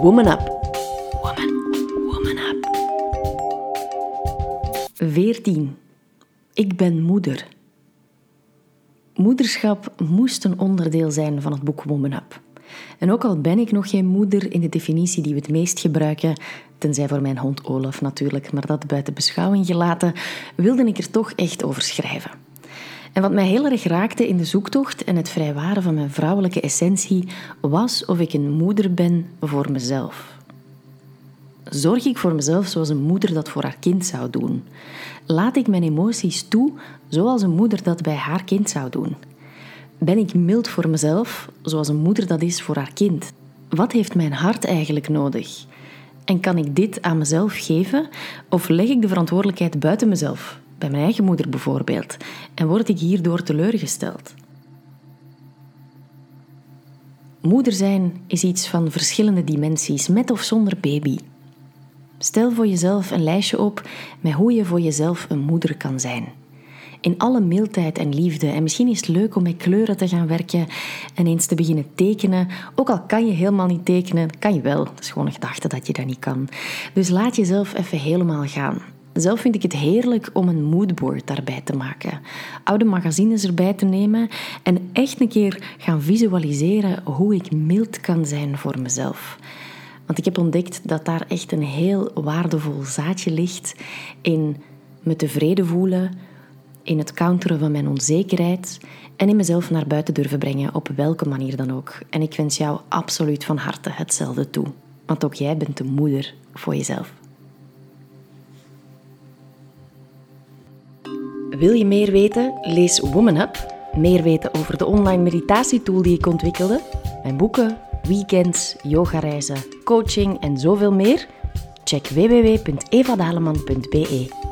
Woman Up. Woman, woman up. 14. Ik ben moeder. Moederschap moest een onderdeel zijn van het boek Woman Up. En ook al ben ik nog geen moeder in de definitie die we het meest gebruiken, tenzij voor mijn hond Olaf natuurlijk, maar dat buiten beschouwing gelaten, wilde ik er toch echt over schrijven. En wat mij heel erg raakte in de zoektocht en het vrijwaren van mijn vrouwelijke essentie, was of ik een moeder ben voor mezelf. Zorg ik voor mezelf zoals een moeder dat voor haar kind zou doen? Laat ik mijn emoties toe zoals een moeder dat bij haar kind zou doen? Ben ik mild voor mezelf zoals een moeder dat is voor haar kind? Wat heeft mijn hart eigenlijk nodig? En kan ik dit aan mezelf geven of leg ik de verantwoordelijkheid buiten mezelf, bij mijn eigen moeder bijvoorbeeld, en word ik hierdoor teleurgesteld? Moeder zijn is iets van verschillende dimensies, met of zonder baby. Stel voor jezelf een lijstje op met hoe je voor jezelf een moeder kan zijn. In alle mildheid en liefde. En misschien is het leuk om met kleuren te gaan werken en eens te beginnen tekenen. Ook al kan je helemaal niet tekenen, kan je wel. Het is gewoon een gedachte dat je dat niet kan. Dus laat jezelf even helemaal gaan. Zelf vind ik het heerlijk om een moodboard daarbij te maken. Oude magazines erbij te nemen en echt een keer gaan visualiseren hoe ik mild kan zijn voor mezelf. Want ik heb ontdekt dat daar echt een heel waardevol zaadje ligt in me tevreden voelen, in het counteren van mijn onzekerheid en in mezelf naar buiten durven brengen op welke manier dan ook. En ik wens jou absoluut van harte hetzelfde toe. Want ook jij bent de moeder voor jezelf. Wil je meer weten? Lees Woman Up. Meer weten over de online meditatietool die ik ontwikkelde, mijn boeken, weekends, yogareizen, coaching en zoveel meer? Check www.evadaleman.be.